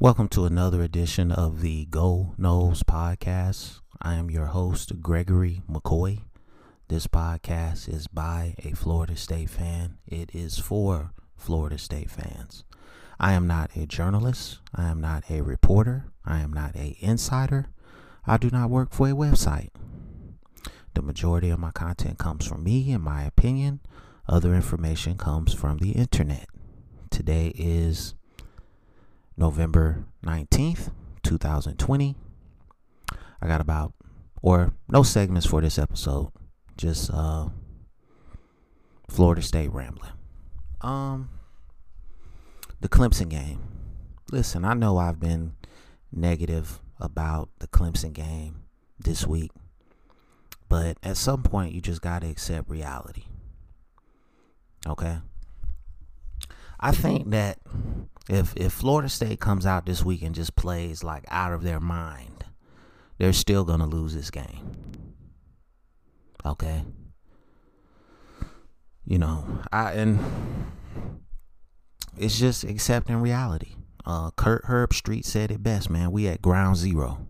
Welcome to another edition of the Go Noles podcast. I am your host, Gregory McCoy. This podcast is by a Florida State fan. It is for Florida State fans. I am not a journalist. I am not a reporter. I am not a insider. I do not work for a website. The majority of my content comes from me and my opinion. Other information comes from the internet. Today is November 19th, 2020. I got about, or no segments for this episode, just uh, Florida State rambling. Um, the Clemson game. Listen, I know I've been negative about the Clemson game this week, but at some point you just got to accept reality. Okay? I think that if if Florida State comes out this week and just plays like out of their mind, they're still gonna lose this game. Okay. You know, I and it's just accepting reality. Uh, Kirk Herbstreit said it best, man. We at ground zero,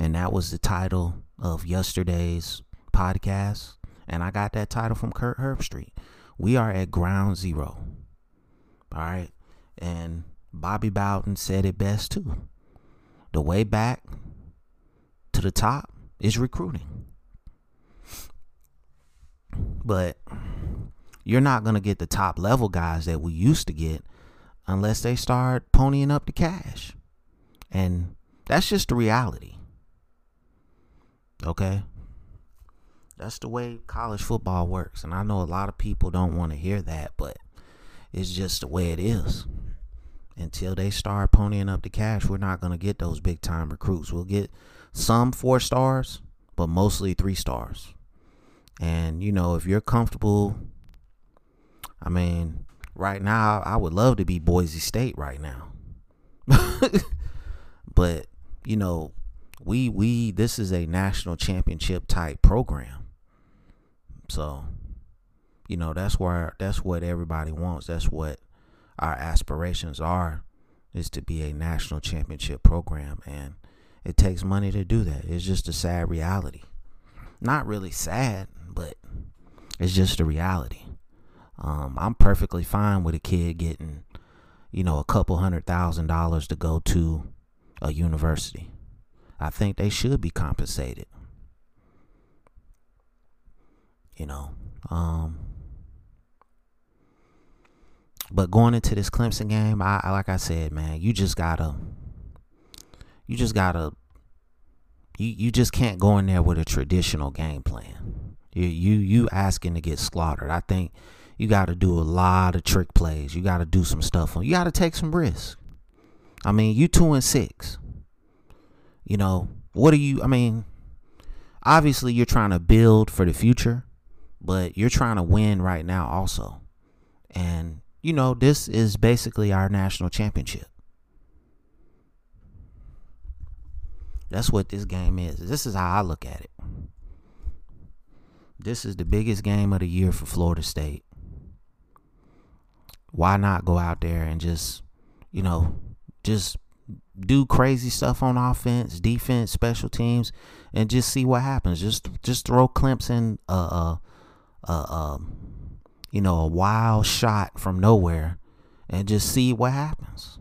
and that was the title of yesterday's podcast. And I got that title from Kirk Herbstreit. We are at ground zero. All right. And Bobby Bowden said it best too. The way back to the top is recruiting. But you're not going to get the top level guys that we used to get unless they start ponying up the cash. And that's just the reality. Okay? That's the way college football works. And I know a lot of people don't want to hear that, but it's just the way it is. Until they start ponying up the cash, we're not going to get those big time recruits. We'll get some four stars, but mostly three stars. And, you know, if you're comfortable, I mean, right now, I would love to be Boise State right now. but, you know, we we this is a national championship type program. So, you know, that's where that's what everybody wants. That's what our aspirations are is to be a national championship program and it takes money to do that. It's just a sad reality. Not really sad, but it's just a reality. Um, I'm perfectly fine with a kid getting, you know, a couple hundred thousand dollars to go to a university. I think they should be compensated you know. Um, but going into this Clemson game, I, I like I said, man, you just gotta, you just gotta, you you just can't go in there with a traditional game plan. You you you asking to get slaughtered. I think you got to do a lot of trick plays. You got to do some stuff. You got to take some risks. I mean, you two and six. You know what are you? I mean, obviously you're trying to build for the future but you're trying to win right now also. And you know, this is basically our national championship. That's what this game is. This is how I look at it. This is the biggest game of the year for Florida State. Why not go out there and just, you know, just do crazy stuff on offense, defense, special teams, and just see what happens. Just just throw Clemson uh, uh a, um, you know, a wild shot from nowhere and just see what happens.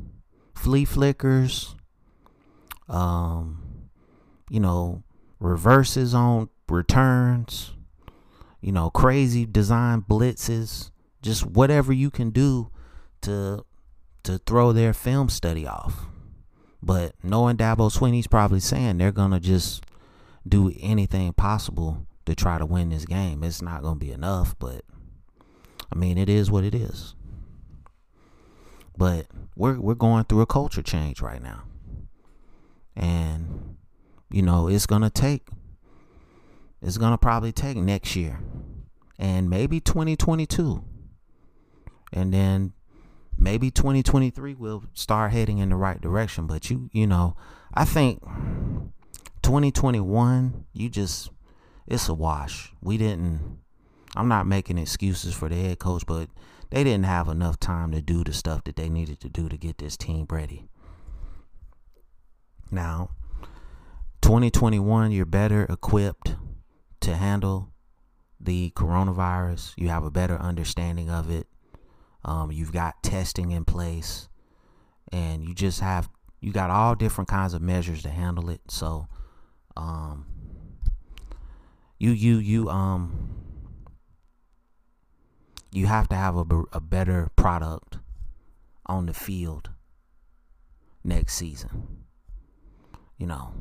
Flea flickers, um, you know, reverses on returns, you know, crazy design blitzes, just whatever you can do to to throw their film study off. But knowing Dabo Swinney's probably saying they're gonna just do anything possible to try to win this game. It's not to be enough, but I mean, it is what it is. But we're we're going through a culture change right now. And you know, it's going to take it's going to probably take next year and maybe 2022. And then maybe 2023 will start heading in the right direction, but you you know, I think 2021 you just it's a wash. We didn't. I'm not making excuses for the head coach, but they didn't have enough time to do the stuff that they needed to do to get this team ready. Now, 2021, you're better equipped to handle the coronavirus. You have a better understanding of it. Um, you've got testing in place, and you just have you got all different kinds of measures to handle it. So, um, you you you um you have to have a, a better product on the field next season. You know,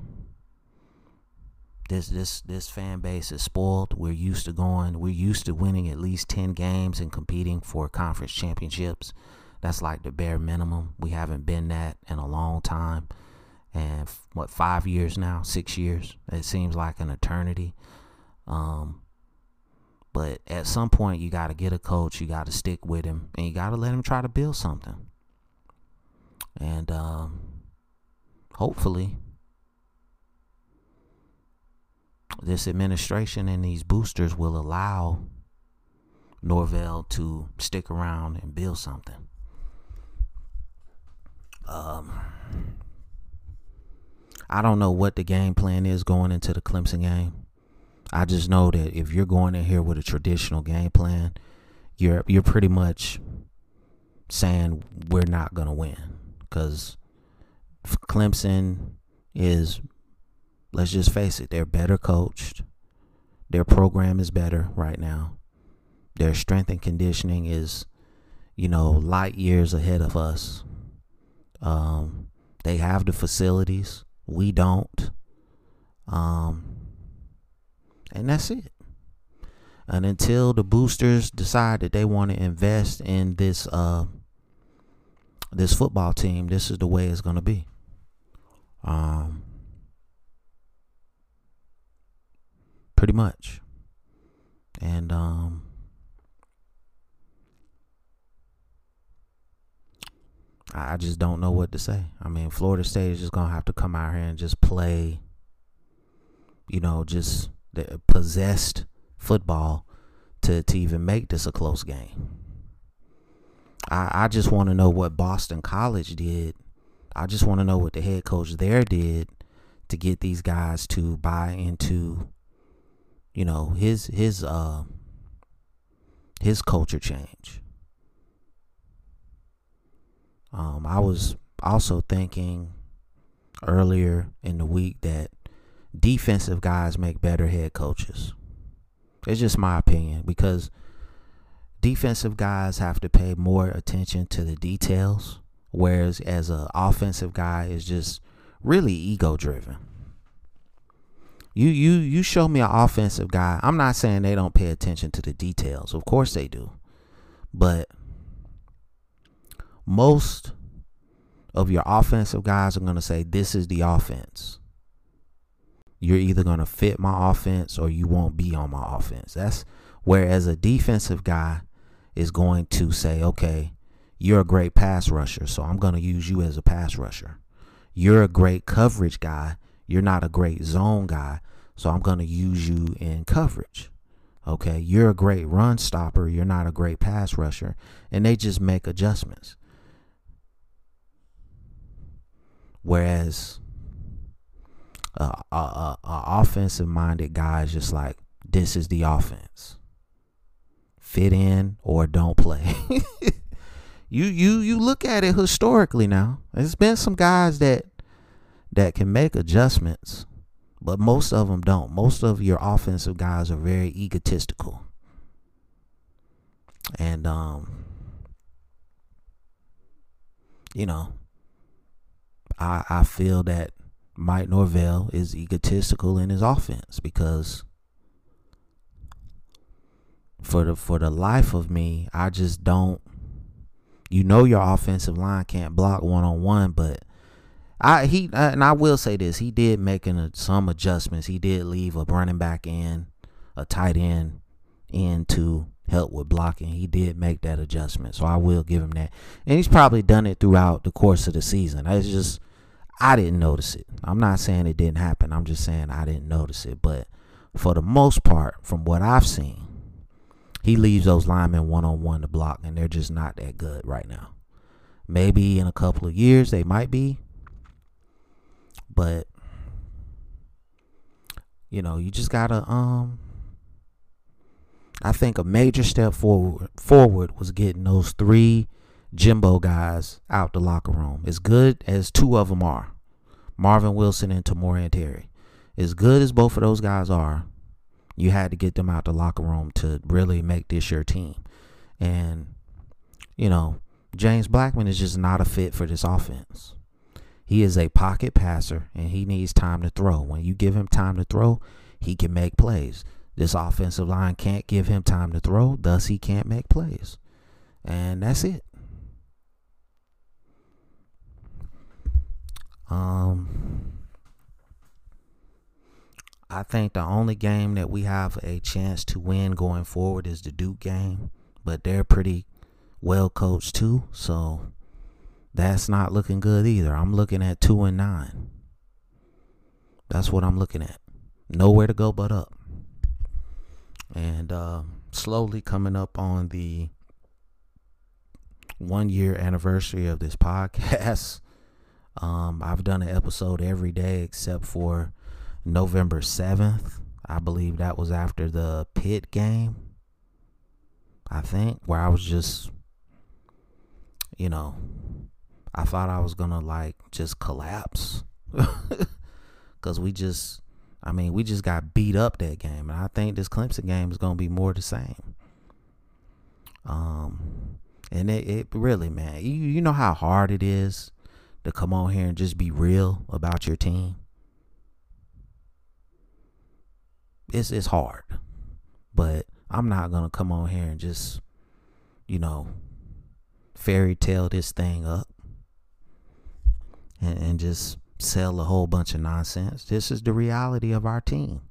this this this fan base is spoiled. We're used to going. We're used to winning at least ten games and competing for conference championships. That's like the bare minimum. We haven't been that in a long time, and what five years now, six years? It seems like an eternity. Um, but at some point, you got to get a coach. You got to stick with him, and you got to let him try to build something. And um, hopefully, this administration and these boosters will allow Norvell to stick around and build something. Um, I don't know what the game plan is going into the Clemson game. I just know that if you're going in here with a traditional game plan, you're you're pretty much saying we're not gonna win because Clemson is let's just face it, they're better coached. Their program is better right now. Their strength and conditioning is, you know, light years ahead of us. Um, they have the facilities. We don't. Um, and that's it. And until the boosters decide that they want to invest in this uh, this football team, this is the way it's going to be. Um, pretty much. And um, I just don't know what to say. I mean, Florida State is just gonna have to come out here and just play. You know, just the possessed football to, to even make this a close game. I, I just want to know what Boston College did. I just want to know what the head coach there did to get these guys to buy into, you know, his his uh his culture change. Um, I was also thinking earlier in the week that defensive guys make better head coaches. It's just my opinion because defensive guys have to pay more attention to the details, whereas as an offensive guy is just really ego driven. You you you show me an offensive guy. I'm not saying they don't pay attention to the details. Of course they do. But most of your offensive guys are going to say this is the offense you're either going to fit my offense or you won't be on my offense. That's whereas a defensive guy is going to say, okay, you're a great pass rusher, so I'm going to use you as a pass rusher. You're a great coverage guy. You're not a great zone guy, so I'm going to use you in coverage. Okay, you're a great run stopper. You're not a great pass rusher. And they just make adjustments. Whereas a, a, a, offensive minded guy is just like this is the offense. Fit in or don't play. you you you look at it historically now. There's been some guys that that can make adjustments, but most of them don't. Most of your offensive guys are very egotistical. And um you know, I I feel that Mike Norvell is egotistical in his offense because for the for the life of me, I just don't you know your offensive line can't block one on one, but I he and I will say this, he did make a, some adjustments. He did leave a running back in, a tight end in to help with blocking. He did make that adjustment, so I will give him that. And he's probably done it throughout the course of the season. It's just I didn't notice it. I'm not saying it didn't happen. I'm just saying I didn't notice it. But for the most part, from what I've seen, he leaves those linemen one on one to block, and they're just not that good right now. Maybe in a couple of years they might be, but you know, you just gotta um. I think a major step forward forward was getting those three Jimbo guys out the locker room. As good as two of them are, Marvin Wilson and Tamorrion Terry. As good as both of those guys are, you had to get them out the locker room to really make this your team. And, you know, James Blackman is just not a fit for this offense. He is a pocket passer and he needs time to throw. When you give him time to throw, he can make plays. This offensive line can't give him time to throw, thus, he can't make plays. And that's it. Um, I think the only game that we have a chance to win going forward is the Duke game, but they're pretty well coached too, so that's not looking good either. I'm looking at two and nine. That's what I'm looking at. Nowhere to go but up. And uh, slowly coming up on the one year anniversary of this podcast. Um, I've done an episode every day except for November 7th. I believe that was after the Pitt game. I think where I was just you know, I thought I was going to like just collapse cuz we just I mean, we just got beat up that game and I think this Clemson game is going to be more the same. Um and it, it really man, you you know how hard it is to come on here and just be real about your team. it's it's hard. But I'm not gonna come on here and just, you know, fairy tale this thing up and, and just sell a whole bunch of nonsense. This is the reality of our team.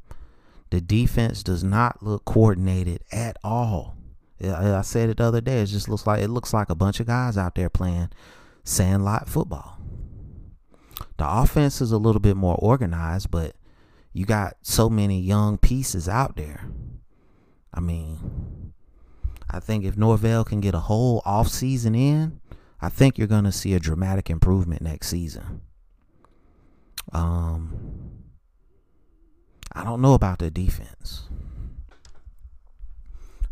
The defense does not look coordinated at all. I said it the other day. It just looks like it looks like a bunch of guys out there playing sandlot football. The offense is a little bit more organized, but you got so many young pieces out there. I mean, I think if Norvell can get a whole off season in, I think you're going to see a dramatic improvement next season. Um, I don't know about the defense.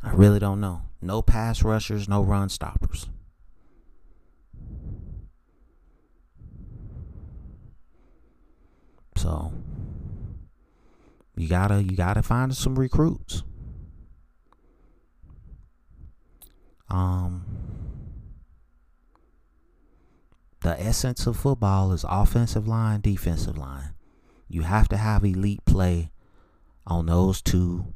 I really don't know. No pass rushers, no run stoppers. So you gotta you gotta find some recruits. Um the essence of football is offensive line, defensive line. You have to have elite play on those two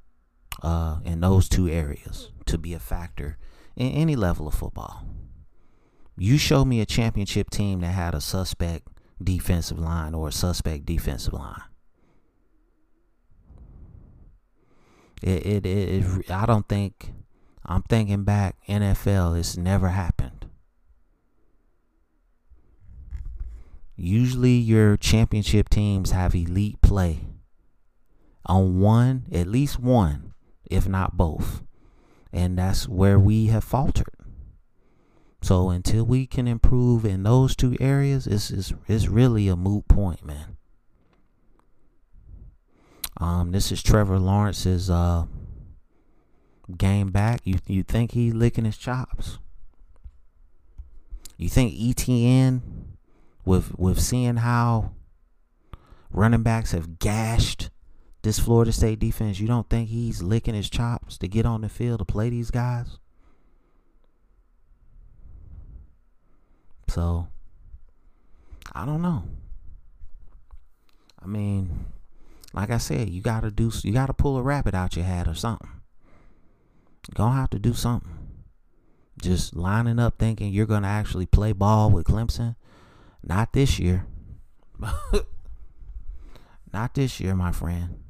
uh in those two areas to be a factor in any level of football. You show me a championship team that had a suspect defensive line or a suspect defensive line. It, it, it, it, I don't think, I'm thinking back, NFL, it's never happened. Usually your championship teams have elite play on one, at least one, if not both. And that's where we have faltered. So until we can improve in those two areas, it's, it's, it's really a moot point, man. Um, this is Trevor Lawrence's uh, game back. You you think he's licking his chops? You think Etienne, with with seeing how running backs have gashed this Florida State defense, you don't think he's licking his chops to get on the field to play these guys? So, I don't know. I mean, like I said, you gotta do you gotta pull a rabbit out your hat or something. You're gonna have to do something. Just lining up thinking you're gonna actually play ball with Clemson. Not this year. Not this year, my friend.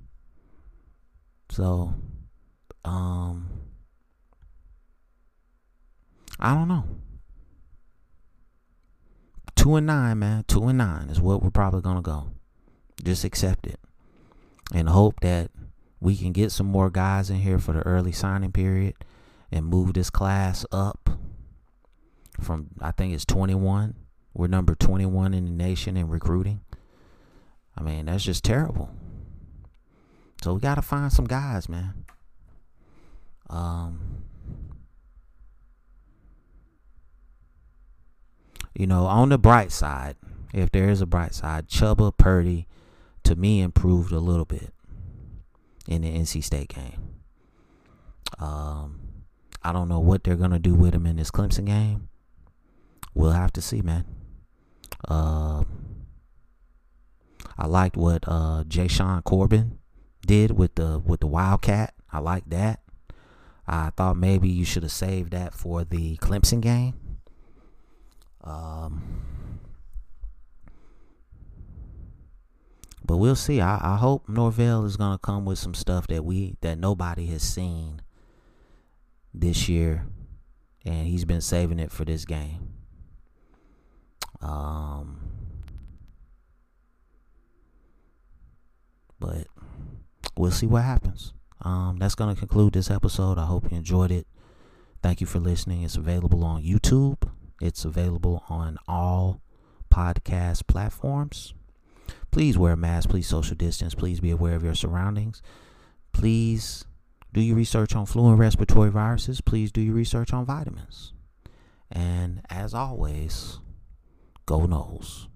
So, um, I don't know. Two and nine, man. Two and nine is what we're probably gonna go. Just accept it and hope that we can get some more guys in here for the early signing period and move this class up from I think it's 21. We're number 21 in the nation in recruiting. I mean, that's just terrible. So we got to find some guys, man. Um You know, on the bright side, if there is a bright side, Chubba Purdy to me improved a little bit in the NC State game. Um, I don't know what they're gonna do with him in this Clemson game. We'll have to see, man. Uh, I liked what uh, Jashaun Corbin did with the with the Wildcat. I like that. I thought maybe you should have saved that for the Clemson game. Um, but we'll see. I, I hope Norvell is gonna come with some stuff that we that nobody has seen this year, and he's been saving it for this game. Um, but we'll see what happens. Um, that's gonna conclude this episode. I hope you enjoyed it. Thank you for listening. It's available on YouTube. It's available on all podcast platforms. Please wear a mask. Please social distance. Please be aware of your surroundings. Please do your research on flu and respiratory viruses. Please do your research on vitamins. And as always, go Noles.